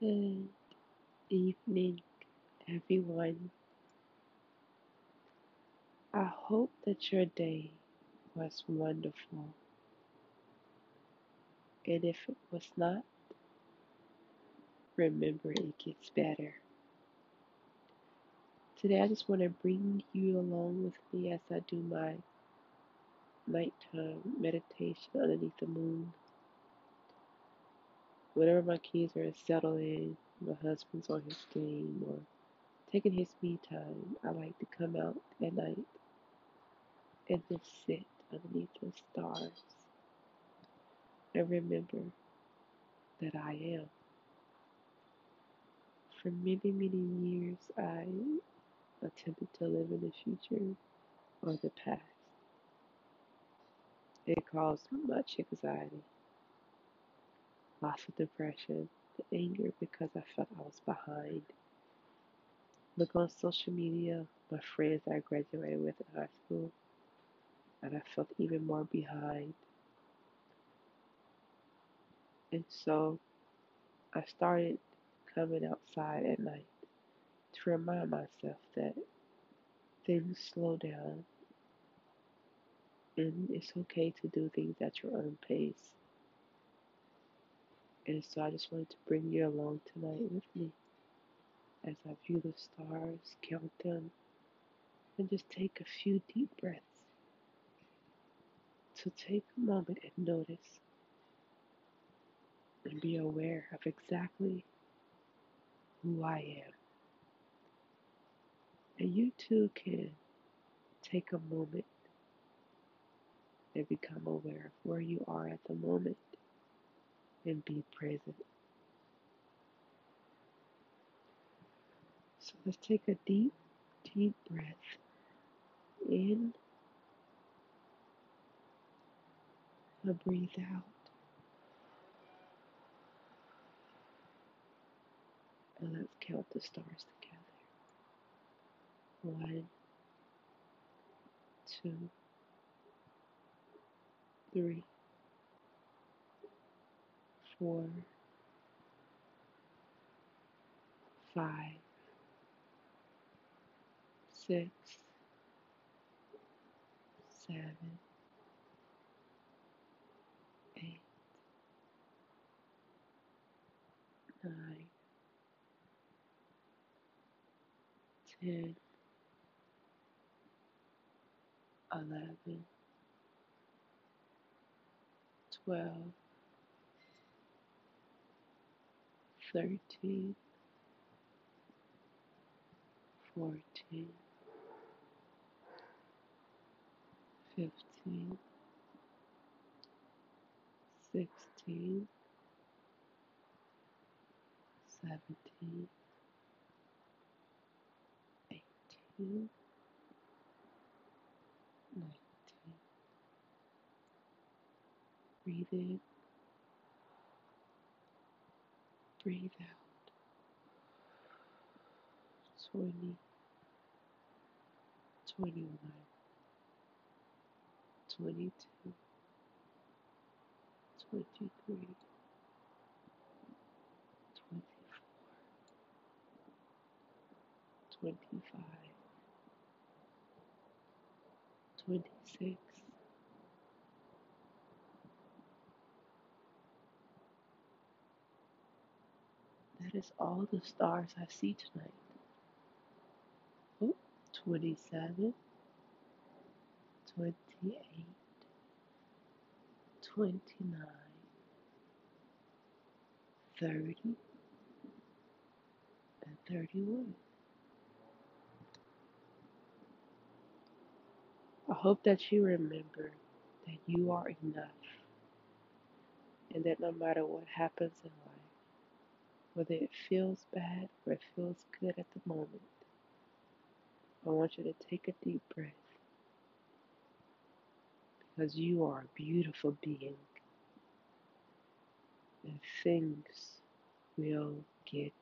Good evening, everyone. I hope that your day was wonderful, and if it was not, remember it gets better. Today, I just want to bring you along with me as I do my nighttime meditation underneath the moon. Whenever my kids are settled in, my husband's on his game or taking his me time, I like to come out at night and just sit underneath the stars and remember that I am. For many, many years, I attempted to live in the future or the past. It caused much anxiety, lots of depression, the anger because I felt I was behind. Look on social media, my friends I graduated with in high school, and I felt even more behind. And so I started coming outside at night to remind myself that things slow down and it's okay to do things at your own pace. And so I just wanted to bring you along tonight with me as I view the stars, count them, and just take a few deep breaths. To take a moment and notice and be aware of exactly who I am. And you too can take a moment and become aware of where you are at the moment and be present. So let's take a deep, deep breath in and breathe out. And let's count the stars together. One, two, three, four, five, six, seven, eight, nine, ten, eleven, twelve, thirteen, fourteen, fifteen, sixteen, seventeen, eighteen, nineteen. Breathe in, breathe out. Twenty, twenty-one, twenty-two, twenty-three, twenty-four, twenty-five, twenty-six, That is all the stars I see tonight. Oh, 27, 28, 29, 30, and 31. I hope that you remember that you are enough and that no matter what happens in life, whether it feels bad or it feels good at the moment, I want you to take a deep breath. Because you are a beautiful being. And things will get